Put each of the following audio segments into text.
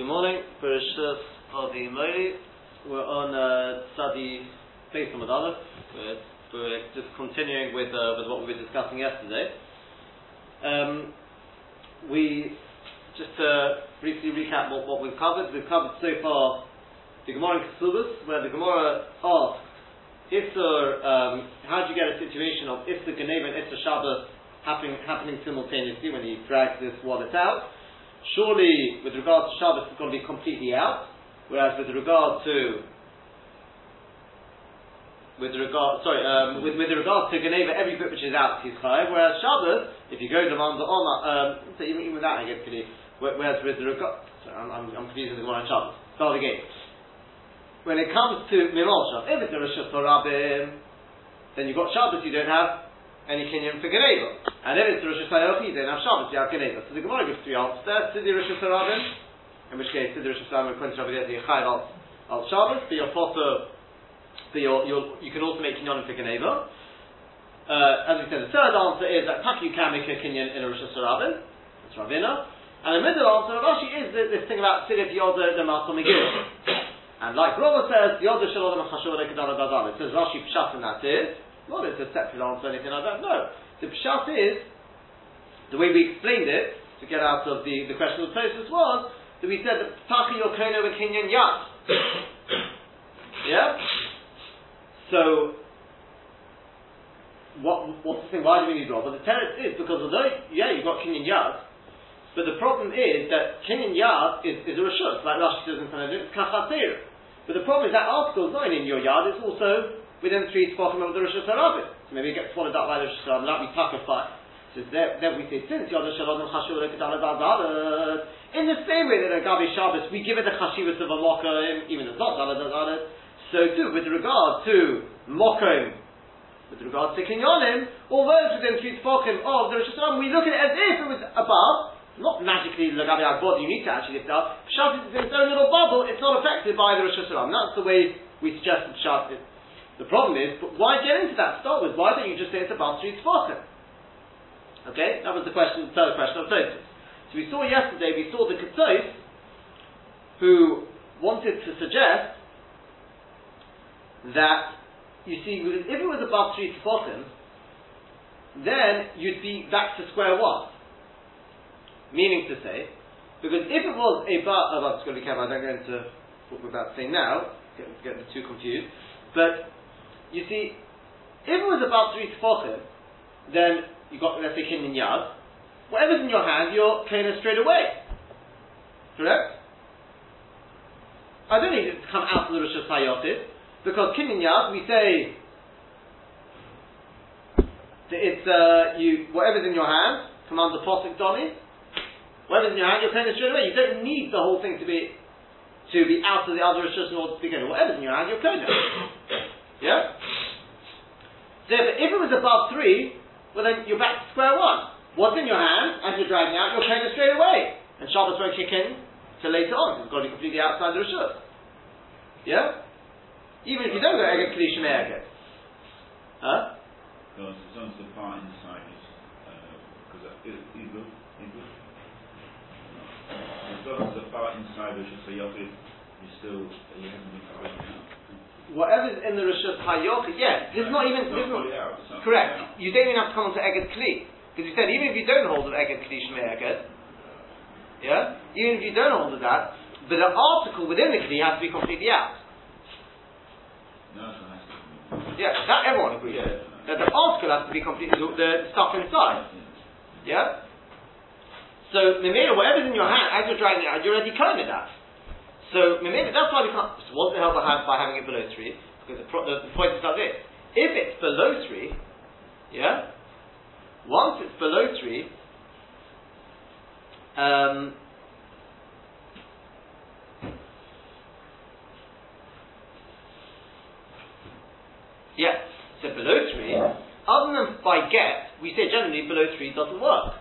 Good morning, Bereshus of the. We're on uh, study based on Aleph. We're, we're just continuing with, uh, with what we were discussing yesterday. Um, we just to briefly recap what, what we've covered. We've covered so far the Gemara in Kesubas, where the Gemara asks, Isser, um, how do you get a situation of Isser Geneva and Isser Shabbos happening, happening simultaneously when he drags this wallet out? Surely, with regard to Shabbos, it's going to be completely out, whereas with regard to with regard, sorry, um, with, with regard to Geneva, every bit which is out is chayiv. Whereas Shabbos, if you go to Manda Oma, um, so even, even that I get pretty. Whereas with regard, sorry, I'm, I'm, I'm confusing the one on Shabbos. Start again. When it comes to Mimol Shabbos, if it's a Rosh Hashanah, then you've got Shabbos, you don't have any kinyan for Geneva. And if it's Rosh Hashanah, you don't have Shabbos, you have Geneva. So the Gemara gives three answers. To the Rosh Hashanah, in which case, the Rosh Hashanah, according to Rabbi you're al, al Shabbos, but you're potter so you're, you're, you can also make kinyan for Geneva. Uh, as we said, the third answer is that Taki you can make a kinyan in a Rosh Hashanah. That's Ravina. And the middle answer of Rashi is this, this thing about Sidif Yoda the Makom And like Roma says, Yoda Shalom Gadal. It says Rashi Pshat and that is. Not it's a separate answer or anything like that. No. The Pshat is, the way we explained it, to get out of the, the question of Tosfos was, that we said that Taki Yokono with Kinyan Yat. yeah? So, what, what's the thing? Why do we need Rob? The teretz is because although, yeah, you've got Kinyan Yad, but the problem is that Kinyan Yad is, is a Rashut, like Rashi says in Sanhedrin, it's Kachatir. But the problem is that article is not in your yard, it's also within three spots of the Rosh Hashanah. So maybe it gets swallowed up by the Rosh Hashanah, that we takafai. So there, then we say, since Yad Shalom uh, in the same way that a Gabi Shabbos, we give it the Chashivas of a Mocha, even if it's not Dalat so too, with regard to Mokom, with regard to Kinyonim, all those within three Tfokim of the Rosh Hashanah, we look at it as if it was above, not magically Lagabi Agbod, you need to actually lift up. Pshat is its own little bubble, it's not affected by the Rosh Hashanah. That's the way we suggested Pshat is. The problem is, but why get into that to start with? Why don't you just say it's above three Tfokim? Okay, that was the question, the third question of Tosfos. So we saw yesterday, we saw the Ketsos, who wanted to suggest that you see, if it was above three tefachim, then you'd be back to square one. Meaning to say, because if it was above, oh, I'm going to be careful, I don't go into what we're about to say now, get, get too confused, but you see, if it was above three tefachim, then you got, let's say, kinyan yad, whatever's in your hand, you're cleaning straight away. Correct? I don't need it to come out of the Rosh Hashanah because kinyan yad, we say it's uh, you whatever's in your hand, command the posik doni. Whatever's in your hand, you're it straight away. You don't need the whole thing to be to be out of the other rishus in order to begin. Whatever's in your hand, you're it. Yeah. So if, it was above three, well then you're back to square one. What's in your hand as you're dragging out, you're paying it straight away, and Shabbos won't kick in till later on. It's got to be completely outside the rishus. Yeah. Even if you don't go Eged Kli Shemei Eged. Huh? Because as long as the part inside is, because uh, Ibu, Ibu, as long as the part inside which is a Yochid is still, you haven't been. Whatever's in the Rishus HaYochid, yeah, this is not even, this is not, correct, you don't even have to come onto Eged Kli. Because you said, even if you don't hold of Eged Kli Shemei Eged, yeah, even if you don't hold of that, but the article within the Kli has to be completely out. Yeah, that everyone agrees. Yeah. That the article has to be completely the stuff inside. Yeah. So Mimera, whatever's in your hand, as you're dragging it out, you're already combing that. So Mimera, that's why we can't. So wasn't help by having it below three, because the, the, the point is like this: if it's below three, yeah, once it's below three, um, Yeah. So below three, other than by get, we say generally below three doesn't work.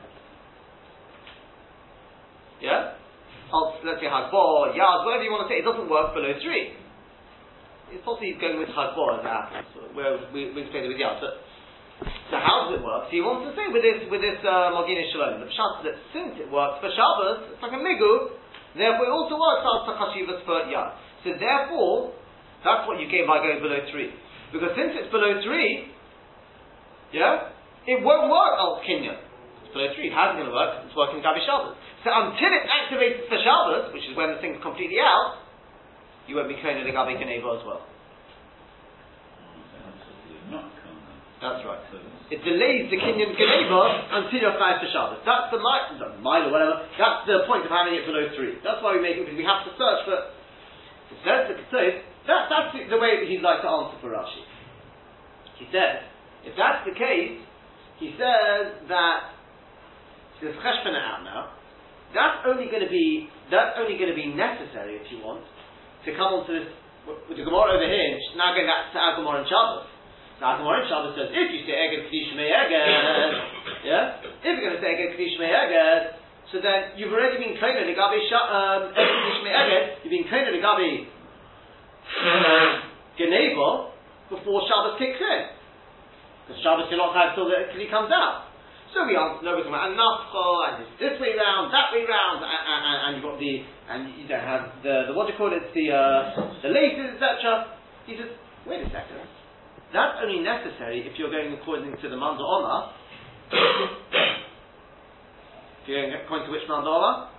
Yeah? Let's say hagbor, yaz, whatever you want to say, it doesn't work below three. It's possibly going with hagbor as that where we, we explained it with yaz, but so how does it work? So he wants to say with this with this uh, Shalom, the pshat that since it works for Shabbos, it's like a migu, Therefore, it also works out to chashivas per yard. So therefore, that's what you gain by going below three. Because since it's below three, yeah, it won't work al kinyan. It's below three. How's it going to work? It's working Gabi Shabbos. So until it activates for Shabbos, which is when the thing's completely out, you won't be kohen the Gabi Ganeva as well. That's right. It delays the Kinyan Ganeva until you're chayav for Shabbos. That's the mile, the mile or whatever. That's the point of having it below three. That's why we make it because we have to search for. That, that's the, way he'd like to answer for Rashi. He says, if that's the case, he says that there's cheshbon out now. That's only going to be that's only going to be necessary if you want to come onto this with the Gemara over here. and Now going back to our Gemara and Shabbos. Now Gemara and Shabbos says if you say Eged Kedish Eged, yeah, if you're going to say Eged Kedish Eged, so then you've already been kohen the Gabi um, Eged Kedish Eged. You've been kohen the Gabi Geneva before Shabbos kicks in. Because Shabbos you're not till the Kli comes out. So we answer, no, we're talking about Nafcho, and it's this way round, that way round, and, and, and you've got the, and you don't have the, the what do you call it, the, uh, the laces, etc. He says, wait a second, that's only necessary if you're going according to the Manda Omer. if you're going according to which Manda Omer?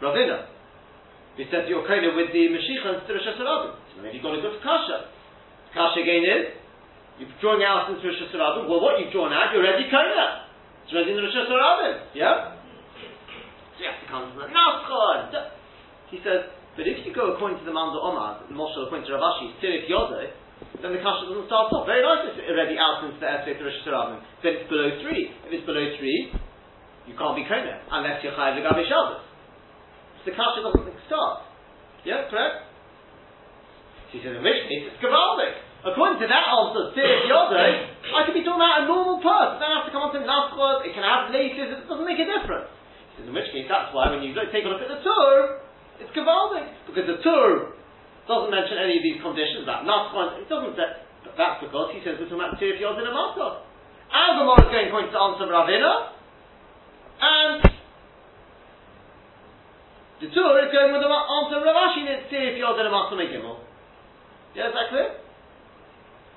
Ravina. We said you're of with the Mashiach to Rosh Hashanah. Maybe you've got a good kasha. Kasha again is, you've drawn out into Rosh Hashanah. Well, what you've drawn out, you're already kind of. It's already in the Hashanah. Yeah? So you have to come to the. He says, but if you go according to the Manda Omar, the Moshe according to Rav Ashi, Tirith Yodeh, then the kasha doesn't start off. Very nice, it's already out into the Esrei to Rosh. Then it's below three. If it's below three, you can't be kind unless you're chayav legabe Shabbos. The kasha doesn't start. Yeah, correct? She says, in which case it's Gavaldic. According to that answer, Tirith Yodeh, I could be talking about a normal purse. It doesn't have to come onto Nafchot, it can have laces, it doesn't make a difference. He says, in which case, that's why when you look, take a look at the tour, it's Gavaldic. Because the tour doesn't mention any of these conditions, that Nafchot, it doesn't that's because he says we're talking about Tirith Yodeh and Matzah. Our is going to answer Ravina, and the tour is going with the answer of Ravashi, and it's Tirith Yodeh and Matzah Megimel. Yeah, is that clear?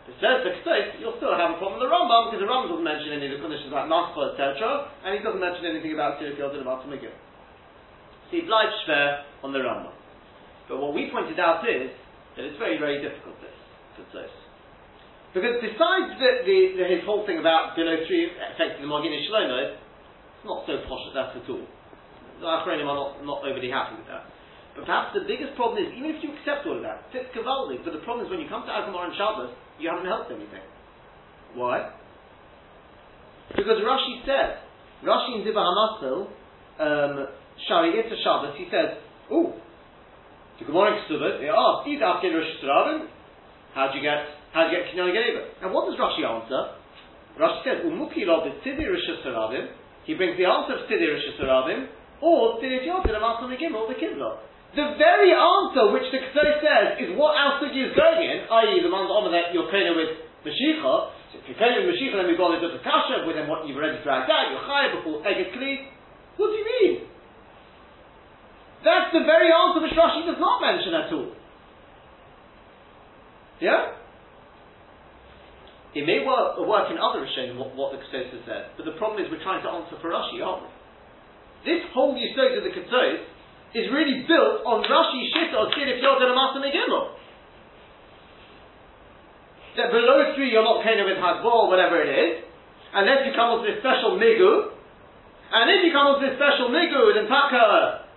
It says the Ketov, you'll still have a problem with the Rambam because the Rambam doesn't mention any of the conditions about Naspa, etc., and he doesn't mention anything about Tirith Yodin about Tamigim. So he blind shver on the Rambam. But what we pointed out is that it's very, very difficult this, Ketov. Because besides the, the, the, his whole thing about below three affecting the Mogin Shlomo, it's not so posh as that at all. The Achronim are not, not overly happy with that. But perhaps the biggest problem is, even if you accept all of that, it's Kavaldik, but the problem is when you come to Agmar and Shabbos, you haven't helped anything. Why? Because Rashi said, Rashi in Diva Hamasil, um, Shari Itza Shabbos, he says, oh, the Gemara in Ksubot, they asked, Eat after Rosh Hashanah, how'd you get, how'd you get Kinyan Geneva? And what does Rashi answer? Rashi says, Umuki lo b'tzidi Rosh Hashanah, he brings the answer of Tzidi Rosh Hashanah, or Tzidi Yotin of Asan Megimel, the Kibla. The very answer which the Ketov says is what our sugi is going in, i.e. the ones on that you're kind with Mashiach. So if you're kind with Mashiach, then we've gone into the Kasha, with then what you've already dragged out, you're Chayav before Eget Kli. What do you mean? That's the very answer which Rashi does not mention at all. Yeah? It may work, work in other Rishonim, what, what the has said, but the problem is we're trying to answer for Rashi, aren't we? This whole Yisod of the Ketov is really built on Rashi Shita or Tirif Yod and Amasa Megimel. That below three you're not of with Hagbor or whatever it is, unless you come onto this special Migu, and if you come onto this special Migu, then Taka,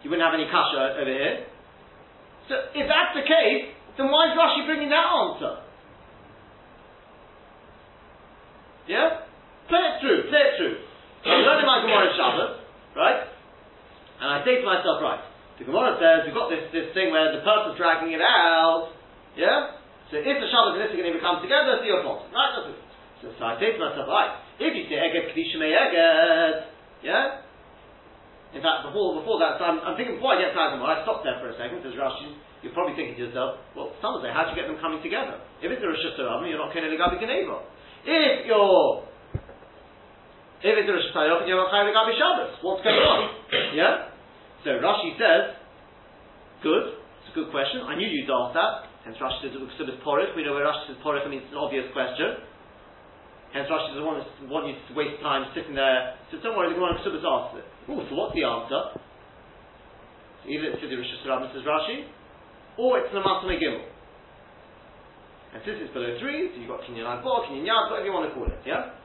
you wouldn't have any Kasha over here. So if that's the case, then why is Rashi bringing that answer? Yeah? Play it through, play it through. I'm learning my Gemara in Shabbos, right? And I say to myself, right, the Gemara says we've got this, this thing where the person's dragging it out, yeah? So if the Shabbos and this are going to come together, it's your fault. Right? So, so I say to myself, right, if you say Eged Kedishme Eged, yeah? In fact, before before that, so I'm, I'm thinking before I get to Gemara, I stop there for a second, says Rashi, you're probably thinking to yourself, well, someone say, how do you get them coming together? If it's a Rosh Hashanah, you're not Kenel Gabi Geneva. If you're If it's a Rosh Hashanah, you're Gabi Shabbos. What's going on? Yeah? So Rashi says, good, it's a good question. I knew you'd ask that. Hence Rashi says Uksubis Porif. We know where Rashi says Porif means it's an obvious question. Hence Rashi doesn't want, want you to waste time sitting there. So don't worry, the Gemara Uksubis asks it. Ooh, so what's the answer? So either it's Siddur Rosh Hashanah, says Rashi, or it's Lamasa Megimel. And since it's below three, so you've got Kinyan Bo, Kinyan Yad, whatever you want to call it, yeah?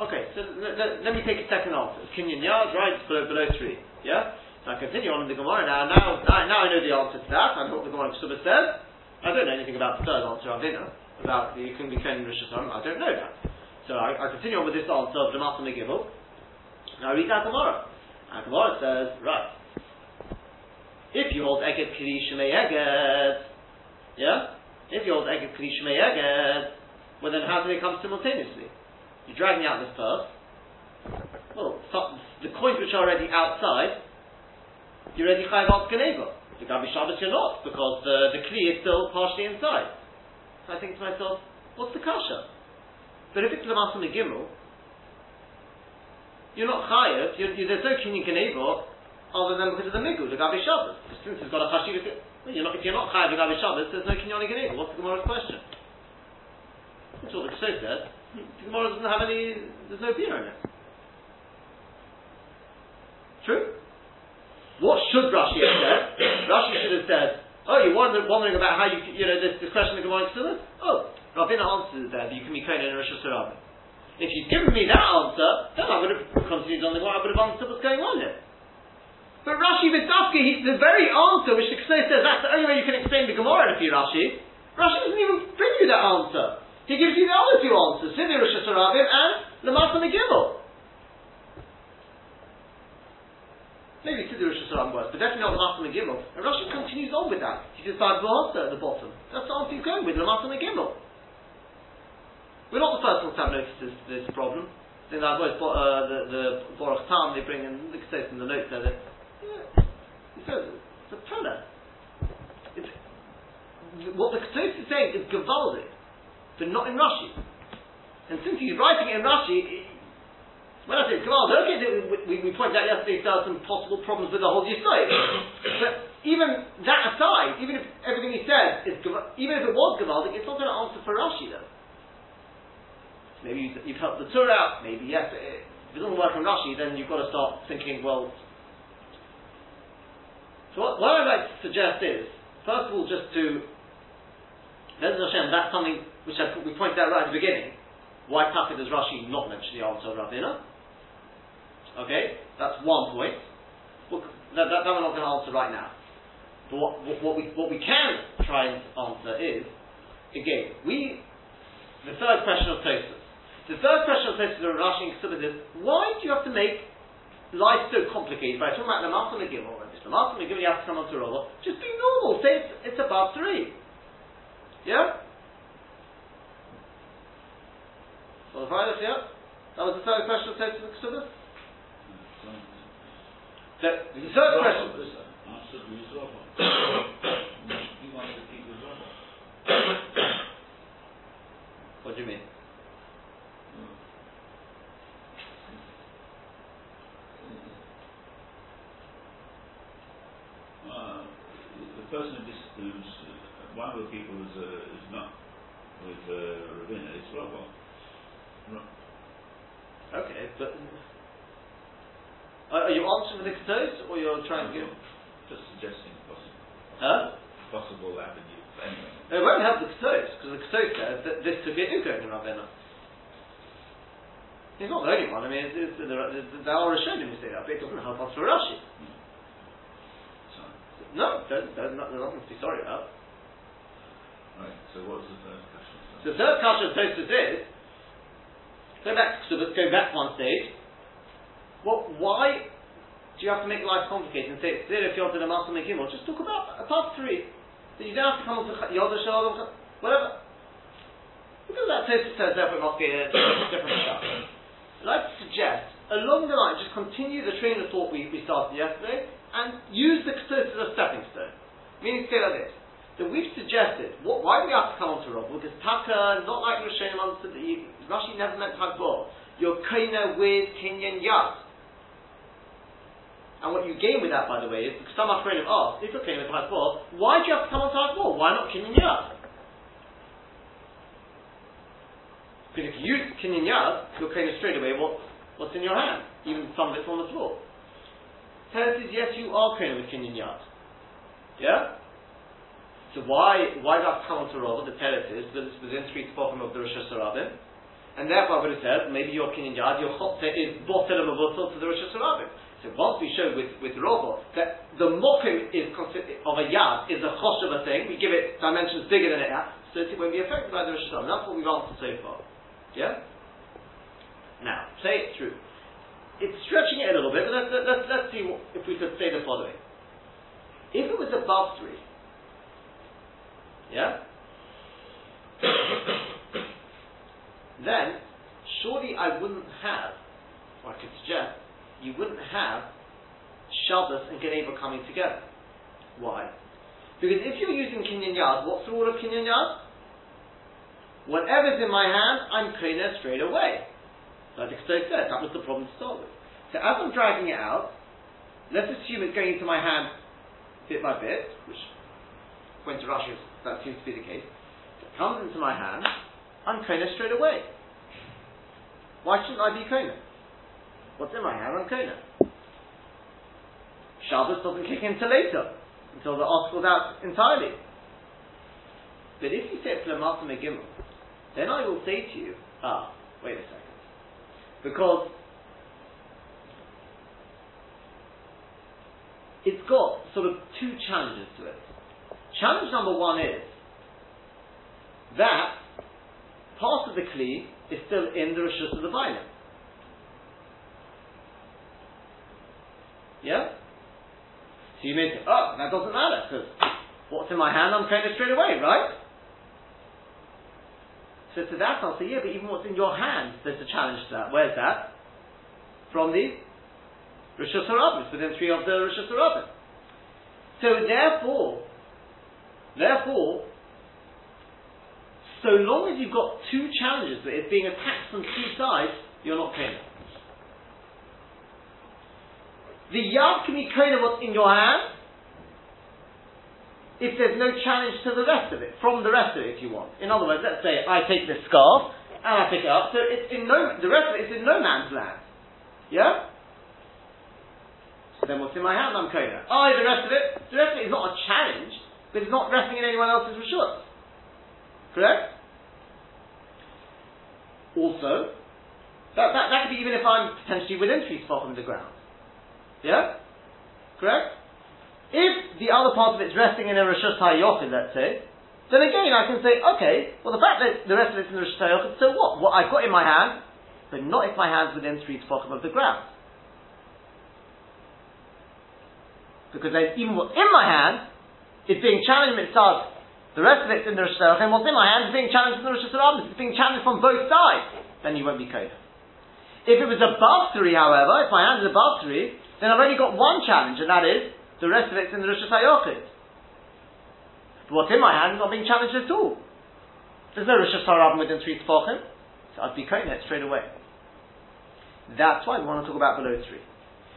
Okay, so let, let, let me take a second answer. Kinyan Yad, right, it's below, below three, yeah? So I continue on in the Gemara now. Now, now, I know the answer to that. I know what the Gemara Ksubah says. I don't know anything about the third answer of dinner, about the be Ken Rosh I don't know that. So I, I, continue on with this answer of the Master Megillah. Now I read that Gemara. And Gemara says, right. If you hold Eged Kli Shemei Eged, yeah? If you hold Eged Kli Shemei Eged, well then how do they come simultaneously? You're dragging out this purse. Well, the coins which are already outside you're already chayav al geneva. The Gabi Shabbos you're not, because the, the kli is still partially inside. So I think to myself, what's the kasha? But if it's Lamasa Megimel, you're not chayav, you're, you, there's no kinyan geneva other than because of the migu, the Gabi Shabbos. Since it's got a chashiv, well, you're not, if you're not chayav the Gabi Shabbos, there's no kinyan geneva. What's the Gemara's question? That's what the Kshay said. The Gemara doesn't have any, there's no beer in it. True? What should Rashi have said? Rashi should have said, oh, you're wondering, wondering about how you, you know, this, this question of Gemara Ksilas? Oh, Ravina answers there, that you can be Kohen in Rosh Hashanah. If you'd given me that answer, then I would have continued on the Gemara, I would have answered what's going on here. But Rashi Vidavka, the very answer which the says that's the only way you can explain the Gemara if you Rashi, Rashi doesn't even bring you that answer. He gives you the other two answers, Sidi Rosh Hashanah and Lamasa Megillah. Maybe Siddur Rosh Hashanah worse, but definitely not Lamasa Megimel. And Rashi continues on with that. He says Vahasa at the bottom. That's the answer he's going with, Lamasa Megimel. We're not the first ones to have noticed this, this problem. I think that uh, the, the Baruch Tam, they bring in, the notes there, that, yeah, it's a Torah. It's, what the Ketsos is saying is Gavaldik, but not in Rashi. And since he's writing it in Rashi, when I say Kamal, okay, we, we pointed out yesterday there are some possible problems with the whole Yisrael. but even that aside, even if everything he says is, even if it was Gavaldik, it's not going to answer for Rashi though. Maybe you've helped the Torah out, maybe yes, if it doesn't work on Rashi, then you've got to start thinking, well, so what, what I'd like to suggest is, first of all, just to, Hashem, that's something which I, we pointed out right at the beginning. Why Taka does Rashi not mention the answer of Ravina? Okay, that's one point. Well, that, that, that, we're not going to answer right now. But what, what, we, what we can try and answer is, again, we, the third question of Tosfos. The third question of Tosfos of Rashi and is, why do you have to make life so complicated by talking about the Master Megillah? And if the Megillah you have to come on to Rova, just be normal, say it's, it's above three. Yeah? Well, the Friday, yeah? That was the third question of of the, the third question. what do you mean? Uh, the person who's uh, one of the people is, uh, is not with uh, Ravina, it's Rava. Okay, but are, are you answering with the ketsos, or you're trying to give? Just suggesting possible. Huh? Possible avenue. Anyway. It won't help the ketsos, because the ketsos says that this took it Ugo in Ravina. He's not the only one. I mean, it's, it's, there, are, there are Rishonim who say that, but it doesn't help us for Rashi. Hmm. No, there's, there's, not, there's nothing to be sorry about. Right, so what's the third question? So the third question of Tosfos is, go back, so go back one stage, what, why do you have to make life complicated and say it's if you're to the Master Mekimel? Just talk about above three. That you don't have to come up to Yoda Shalom, whatever. Because that Tosfos says therefore it must be a different stuff. I'd suggest, along the line, just continue the train of thought we, we started yesterday and use the Ketsos as a stepping stone. Meaning, say like this. That we've suggested, what, why do we have to come on to Rob? Because Taka, not like Rishonim understood that Rashi never meant Tagbor. you're koina with kinyan yad. And what you gain with that, by the way, is because some Achronim asked, if you're koina with Hezbollah, why do you have to come on Hezbollah? Why not kinyan yad? Because if you use kinyan yad, you're koina straight away what, what's in your hand, even some of it's on the floor. Teretz is yes, you are koina with kinyan yad. Yeah? So why why do I come to Rava? The Teretz is because it's within three tefachim of the Rosh Hashanah. And therefore I would have said, maybe your kinyan yad, your chotze is botel of a bottle to the Rosh Hashanah. So once we show with, with Rava that the mokim is of a yad is a chosh of a thing, we give it dimensions bigger than it has, so it won't be affected by the Rosh Hashanah. That's what we've answered so far. Yeah? Now, say it through. It's stretching it a little bit, but let's, let's, let's see what, if we could say the following. If it was above three, yeah? then, surely I wouldn't have, or I could suggest, you wouldn't have Shabbos and Geneva coming together. Why? Because if you're using Kinyan Yad, what's the rule of Kinyan Yad? Whatever's in my hand, I'm cleaner straight away. Like the said, that was the problem to start with. So as I'm dragging it out, let's assume it's going into my hand bit by bit, which when to Rashi that seems to be the case. It comes into my hand, I'm kona straight away. Why shouldn't I be kona? What's in my hand, I'm kona. Shabbos doesn't kick in till later, until the article's out entirely. But if you say the Megimel, then I will say to you, ah, wait a second. Because it's got sort of two challenges to it. Challenge number one is that part of the Kli is still in the Rishus of the Bainim. Yeah? So you may say, oh, that doesn't matter, because what's in my hand, I'm of straight away, right? So to that I'll say, yeah, but even what's in your hand, there's a challenge to that. Where's that? From the Rosh Hashanah, within three of the Rosh Hashanah. So therefore, therefore, so long as you've got two challenges, but it's being attacked from two sides, you're not kona. The yad can be kona what's in your hand, if there's no challenge to the rest of it, from the rest of it if you want. In other words, let's say I take this scarf and I pick it up, so it's in no the rest of it is in no man's land. Yeah? So then what's in my hand? I'm kona. Oh, the rest of it, the rest of it is not a challenge, but it's not resting in anyone else's rishut. Correct? Also, that, that, that could be even if I'm potentially within three spots on the ground. Yeah? Correct? If the other part of it's resting in a Rishus HaYochid, let's say, then again I can say, okay, well the fact that the rest of it's in the Rishus HaYochid, so what? What I've got in my hand, but not if my hand's within three tefachim of the ground. Because then even what's in my hand is being challenged mitzvah. The rest of it's in the Rosh and what's in my hand is being challenged in the Rosh It's being challenged from both sides. Then you won't be kodah. If it was above three, however, if my hand is above three, then I've only got one challenge, and that is the rest of it's in the Rosh Hashanah. But what's in my hand is not being challenged at all. There's no Rosh Hashanah within three tefachim, so I'd be it straight away. That's why we want to talk about below three.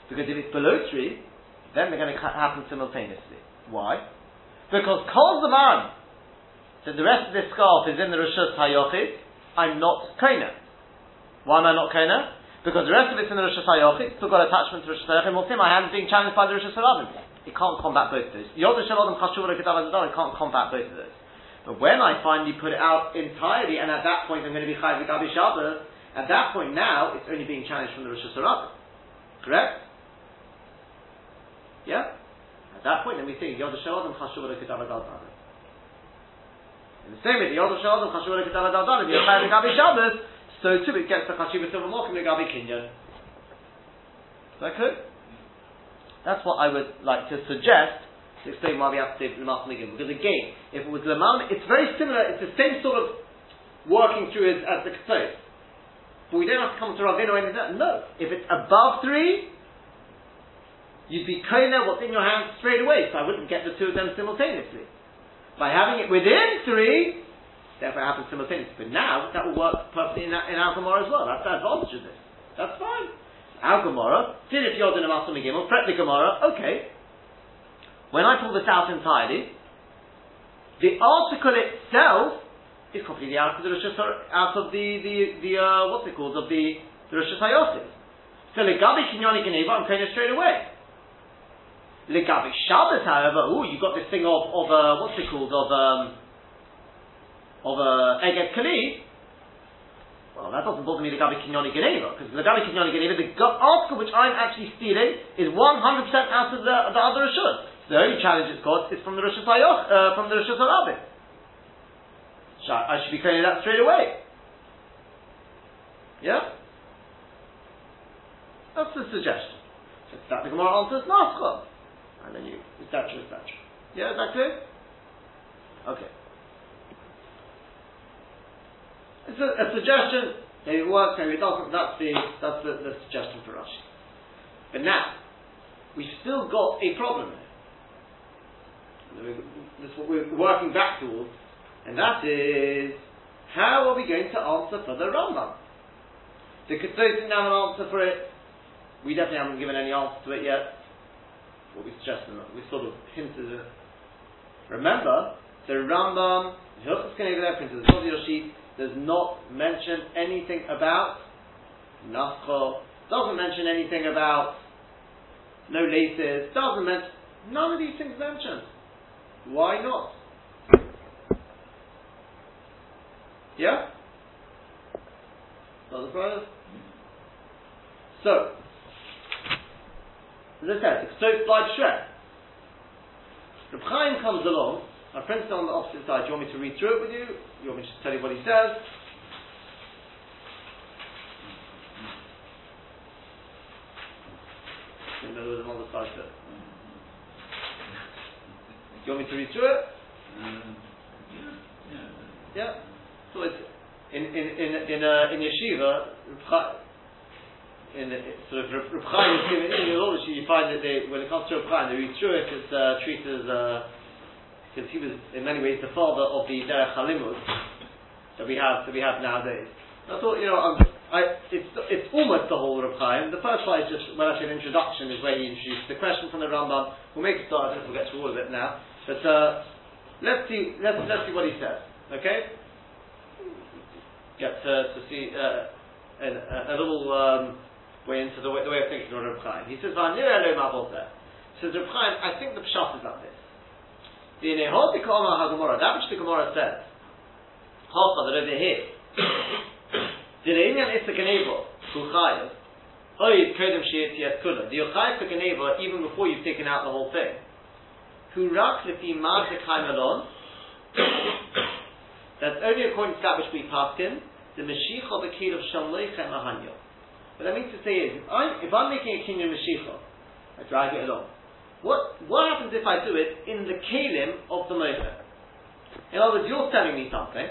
Because if it's below three, then they're going to happen simultaneously. Why? Because Kol Zaman, that the rest of this scarf is in the Rosh Hashanah, I'm not Kaina. Why am I not Kaina? Because the rest of it's in the Rosh Hashanah, still got attachment to Rosh Hashanah, we'll see my hand being challenged by the Rosh Hashanah. It can't combat both of those. Yod Shalom Chashuv it can't combat both of those. But when I finally put it out entirely, and at that point I'm going to be Chayv Gabi Shabbos, at that point now it's only being challenged from the Rosh Hashanah. Correct? Yeah? At that point then we say Yod Shalom Chashuv In the same way, the Yod Shalom Chashuv Ketava Daldan, if you're Chayv Gabi Shabbos, so too it gets the Chashuv Silver Mokim Gabi Kinyan. Is that clear? That's what I would like to suggest to explain why we have to say Lamal Migim. Because again, if it was Lamal, it's very similar, it's the same sort of working through as, as the Ketsos. But we don't have to come to Ravin or anything like that. No. If it's above three, you'd be Kona what's in your hand straight away, so I wouldn't get the two of them simultaneously. By having it within three, therefore it happens simultaneously. But now, that will work perfectly in, in Al Gemara as well. That's the advantage of this. That's fine. Al Gemara, did if you're doing a Master Megimel, prep the Gemara, okay. When I pull this out entirely, the article itself is completely out of the Rosh out of the, the, the uh, what's it called, of the, the Rosh Hashanah. So the Legabi Kinyoni Geneva, I'm saying it straight away. Legabi Shabbos, however, ooh, you got this thing of, of uh, what's it called, of, um, of uh, Eget Kali. Well, that doesn't bother me, Legabi Kinyoni Geneva, because Legabi Kinyoni Geneva, the article which I'm actually stealing is 100% out of the, the other Rishon. The only challenge it's got is from the Rosh Hashanah, uh, from the Rosh Hashanah. I should be clearing that straight away. Yeah? That's the suggestion. So that the Gemara answers Nascha. And then you, etc., etc. Yeah, is that clear? Okay. It's a, a, suggestion. Maybe it works, maybe it doesn't. That's the that's the, the suggestion for Rashi. But now, we've still got a problem. That's what we're working back towards. And that is, how are we going to answer for the Rambam? The Ketsos didn't have an answer for it. We definitely haven't given any answer to it yet. What we suggested, we sort of hinted at. Remember, the Rambam, Hilchas there, printed the your sheet, does not mention anything about Nascho, doesn't mention anything about no laces, doesn't mention, none of these things mentioned. Why not? Yeah? Not surprised? So, as I said, it's so slide Shrek. Reb Chaim comes along, my friend's on the opposite side. Do you want me to read through it with you? You want me to tell you what he says? In other words, on the side Do you want me to read through it? Um, yeah. Yeah. So it's in in in in, uh, in yeshiva, in the, sort of Reb Chaim is given in your you find that they when it comes to Reb Chaim, they read through uh, treated as because uh, he was in many ways the father of the Derech Halimud that we have that we have nowadays. I thought you know I'm, I, it's it's almost the whole Reb Chaim. The first slide is just when I say an introduction is where he introduced the question from the Rambam. We'll make a start. I don't forget to all of it now, but uh, let's see let's let's see what he says. Okay get to, to see uh, a, a, little um, way into the way, the way of thinking of Reb Chaim. He says, He Says Reb Chaim, I think the pshat is like this. The Nehot HaGemorah, that which the Gemara says, Hocha, that over here, the Inyan Issa Geneva, Hu Chayev, Oid Kodem Sheet Yet Kula, the Yochayev for Geneva, even before you've taken out the whole thing, Who Rak Lefi Mad Alon, that's only according to that which we passed in, the Mashiach of the Kid of Shamlecha Mahanyo. What I mean to say is, if I'm, if I'm making a kinyan Mashiach, I drag it along. What, what happens if I do it in the Kalim of the Mocha? In other words, you're selling me something.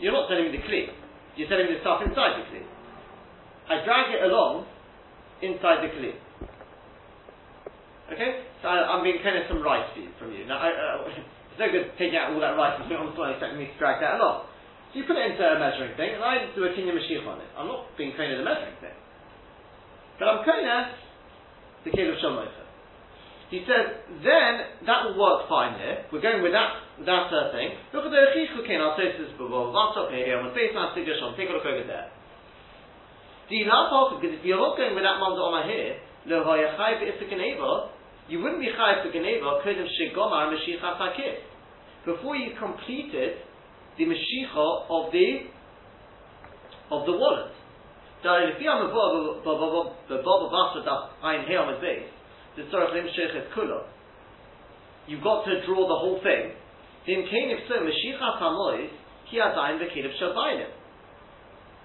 You're not selling me the Kli. You're selling me the stuff inside the Kli. I drag it along inside the Kli. Okay? So I, am being kind of some rice for you, from you. Now, I, uh, it's no good taking out all that rice and putting on the floor expecting me to drag that along. So you put it into a measuring thing, and I do a kinyan mashiach on it. I'm not being kind of the measuring thing. But I'm of the kid of Shalofa. He says, then that will work fine here. We're going with that that uh, thing. Look at the Chichu say this before. What's up here? I'm on face now, Take a look over there. Do you not also, because if you're not going with that Manda Oma here, Lo Hayachai B'Issa you wouldn't be chayav for geneva kodem shigomar mashiach hakir. Before you completed the mashiach of the of the wallet. You've got to draw the whole thing.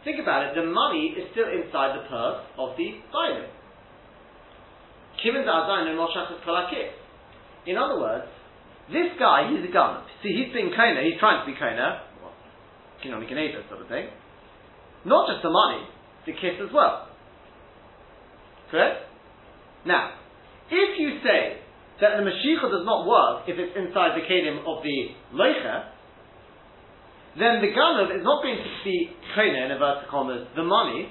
Think about it. The money is still inside the purse of the violin. In other words, this guy, he's a gun. See, he's being kona, he's trying to be kona, uh, well, kinoni kaneda sort of thing. Not just the money, the kiss as well. Correct? Now, if you say that the Mashiach does not work if it's inside the kedim of the Leicha, then the ganav is not going to be koine in inverted commas the money,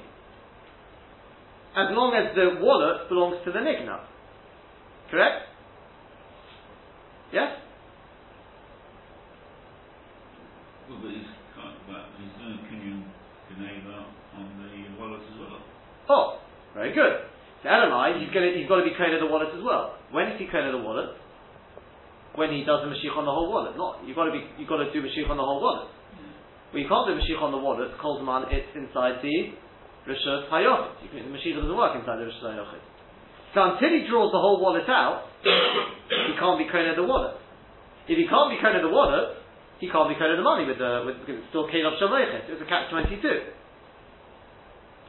as long as the wallet belongs to the nigna. Correct? Yes? Well, but he's, but he's doing Kinyan Geneva on the wallet as well. Oh, very good. So Elamai, he's, gonna, he's got to be koine the wallet as well. When is he koine the wallet? When he does the mashich on the whole wallet. Not, you've got to be, you've got to do mashich on the whole wallet. Well, you can't do mashich on the wallet, Kolzman, it's inside the Rishos Hayochid. The mashich doesn't work inside the Rishos Hayochid. So until he draws the whole wallet out, he can't be koine the wallet. If he can't be koine the wallet, he can't be koine the money with the, with, because it's still Kalov Shamaychet. It's a catch 22.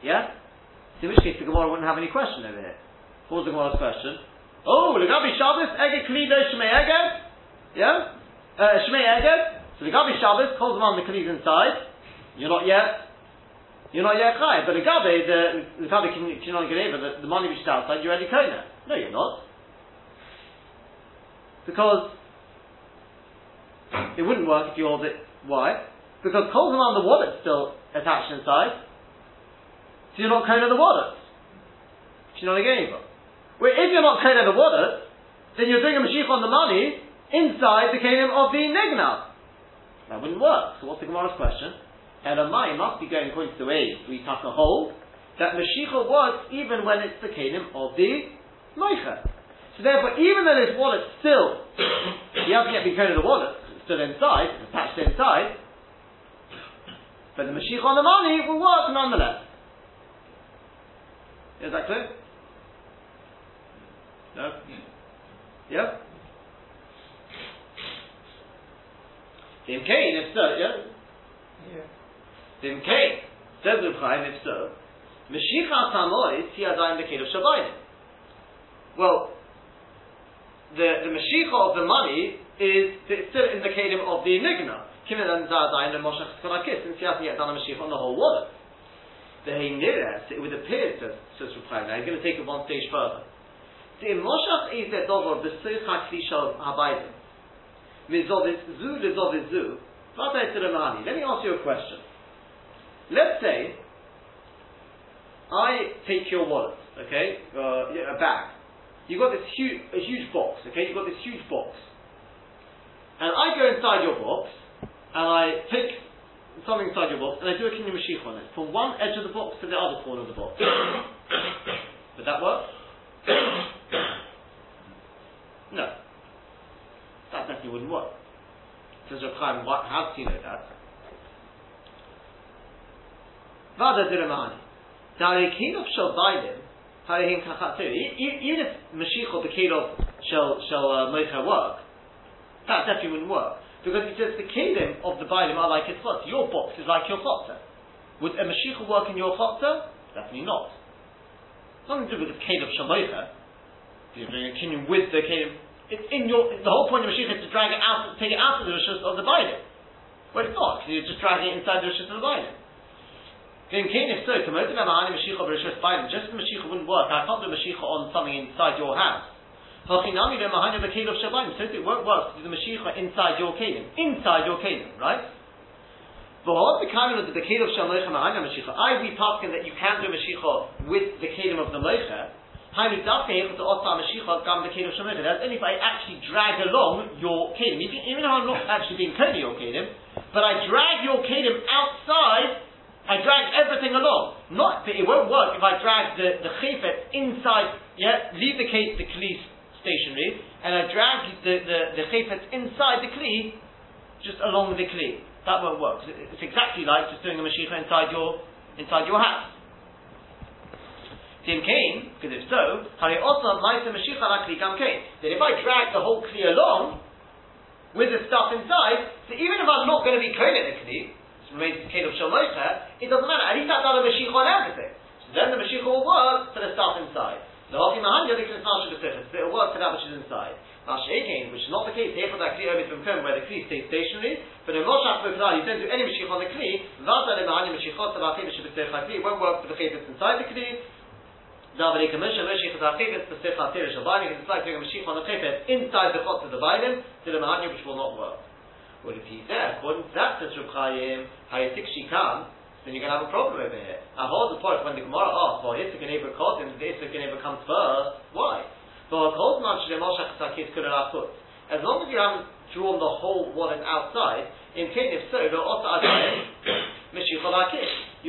Yeah? In which case the Gemara wouldn't have any question over here. What was the Gemara's question? Oh, Legabi Shabbos, Eged Kli no Shmei Eged? Yeah? Uh, Shmei Eged? So Legabi Shabbos, calls them on the Kli's inside. You're not yet. You're not yet Chai. But Legabi, the Legabi Kinon Geneva, the, the money which is outside, you're already Kona. No, you're not. Because it wouldn't work if you hold it. Why? Because Kol on the wallet's still attached inside. So you're not Kona the wallet. Kinon Geneva. Where if you're not Kona the wallet, then you're doing a Mashiach on the money inside the kingdom of the Nigna. That wouldn't work. So what's the Gemara's question? Elamai must be going according to the way we tuck a hold that Mashiach works even when it's the kingdom of the Moicha. So therefore, even though this wallet still, he hasn't yet been of the wallet, it's still inside, attached inside, but the Mashiach on the money will work nonetheless. Is that clear? No? Yeah? Dim Kain, if so, yeah? Yeah. Dim Kain, says Reb Chaim, if so, Mashiach Tamois, he has the kid of Shabbatim. Well, the, the Mashiach of the money is still in the kingdom of the Enigma. Kimin and Zadayin and Moshe Tzkonakis, since he hasn't yet done a Mashiach on the whole wallet. The Heinira, it would appear, says, says Reb Chaim, now he's going to take it one stage further. The Moshach is the b'seich ha'klisha habaydim. Mizovis zu lizovis zu. Let me ask you a question. Let's say I take your wallet, okay, uh, a bag. You've got this huge, a huge box, okay? You've got this huge box. And I go inside your box, and I take something inside your box, and I do a kinyan mashich on it, from one edge of the box to the other corner of the box. Would that work? No. That definitely wouldn't work. Rav Chaim, what, how do you that? Vada Diramani. Now, the king of Shalbailim, even if Mashiach the king of shall shall uh, Mocha work, that definitely wouldn't work. Because he says the kingdom of the Bailim are like its chotzer. Your box is like your chotzer. Would a Mashiach work in your chotzer? Definitely not. Nothing to do with the kingdom of Shamoicha. You're doing a kingdom with the kingdom. It's in your. The whole point of Mashiach is to drag it out, take it out of the rishus of the Bailim. Well, it's not, because you're just dragging it inside the rishus of the Bailim. In Cain, if so, just the Mashiach wouldn't work. I can't do Mashiach on something inside your house. So it won't work to do the Mashiach inside your kingdom. Inside your kingdom, right? V'hod the kalim of the kingdom of Shalmoicha Mahanya Mashiach. I we paskin that you can do Mashiach with the kingdom of the Moicha. That's only if I actually drag along your kingdom. Even though I'm not actually being clear your kingdom, but I drag your kingdom outside I drag everything along. Not it won't work if I drag the the chifet inside. Yeah, leave the kli the kli stationary, and I drag the the, the inside the kli, just along the kli. That won't work. It's exactly like just doing a mashiach inside your inside your house. Tim Kain, because if so, how Hari also Maisa Mashiach Lakli Gam Kain. That if I drag the whole kli along with the stuff inside, so even if I'm not going to be kohen the kli, remains the case of Shalmoicha, it doesn't matter. At least I've done a Mashiach on everything. So then the Mashiach will work for the stuff inside. The Hofi Mahanya thinks it's not specific, so it will work for that which is inside. Sheikhin, which is not the case, here for that Kli from Kum, where the Kli stays stationary, but in Moshach Bukla, you don't do any Mashiach on the Kli, Vata Le Mahanya Mashiachot Tabachim Shebetech HaKli, it won't work for the Chayfetz inside the Kli, Davar Ekamusha Mashiach Tabachim Shebetech HaKli Shabbalim, because it's like doing a Mashiach on the Chayfetz inside the Chotz of the Bailim, to the Mahanya, which will not work. Well, if he's there, according to that, says Reb Chaim, Hayatik Shikam, then you're going to have a problem over here. I hold the point when the Gemara asks, well, Isaac and Abraham caused him, did Isaac and Abraham come first? Why? But as long as you haven't drawn the whole wallet outside, in case if so, you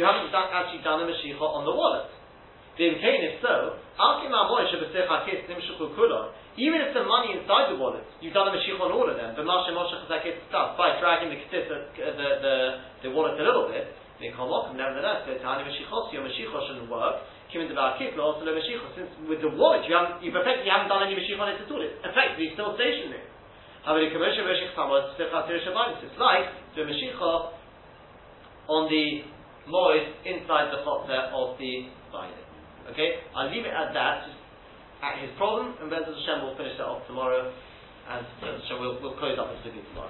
haven't done, actually done a Mashiach on the wallet. In case if so, even if the money inside the wallet, you've done a Mashiach on of them, the stuff, by dragging the, uh, uh, the, the, the wallet a little bit, they come off, and nevertheless, the Tani Mashiachos, your Mashiach shouldn't work, Kim the Kifla, also the Mashiach, since with the wallet, you haven't, you've effectively haven't done any Mashiach on it at all, it's effectively still stationary. It's like the Mashiach on the moist inside the chotzer uh, of the binding. Okay, I'll leave it at that. His problem, and B'ezras Hashem will finish that off tomorrow, and B'ezras Hashem will we'll close up the study tomorrow.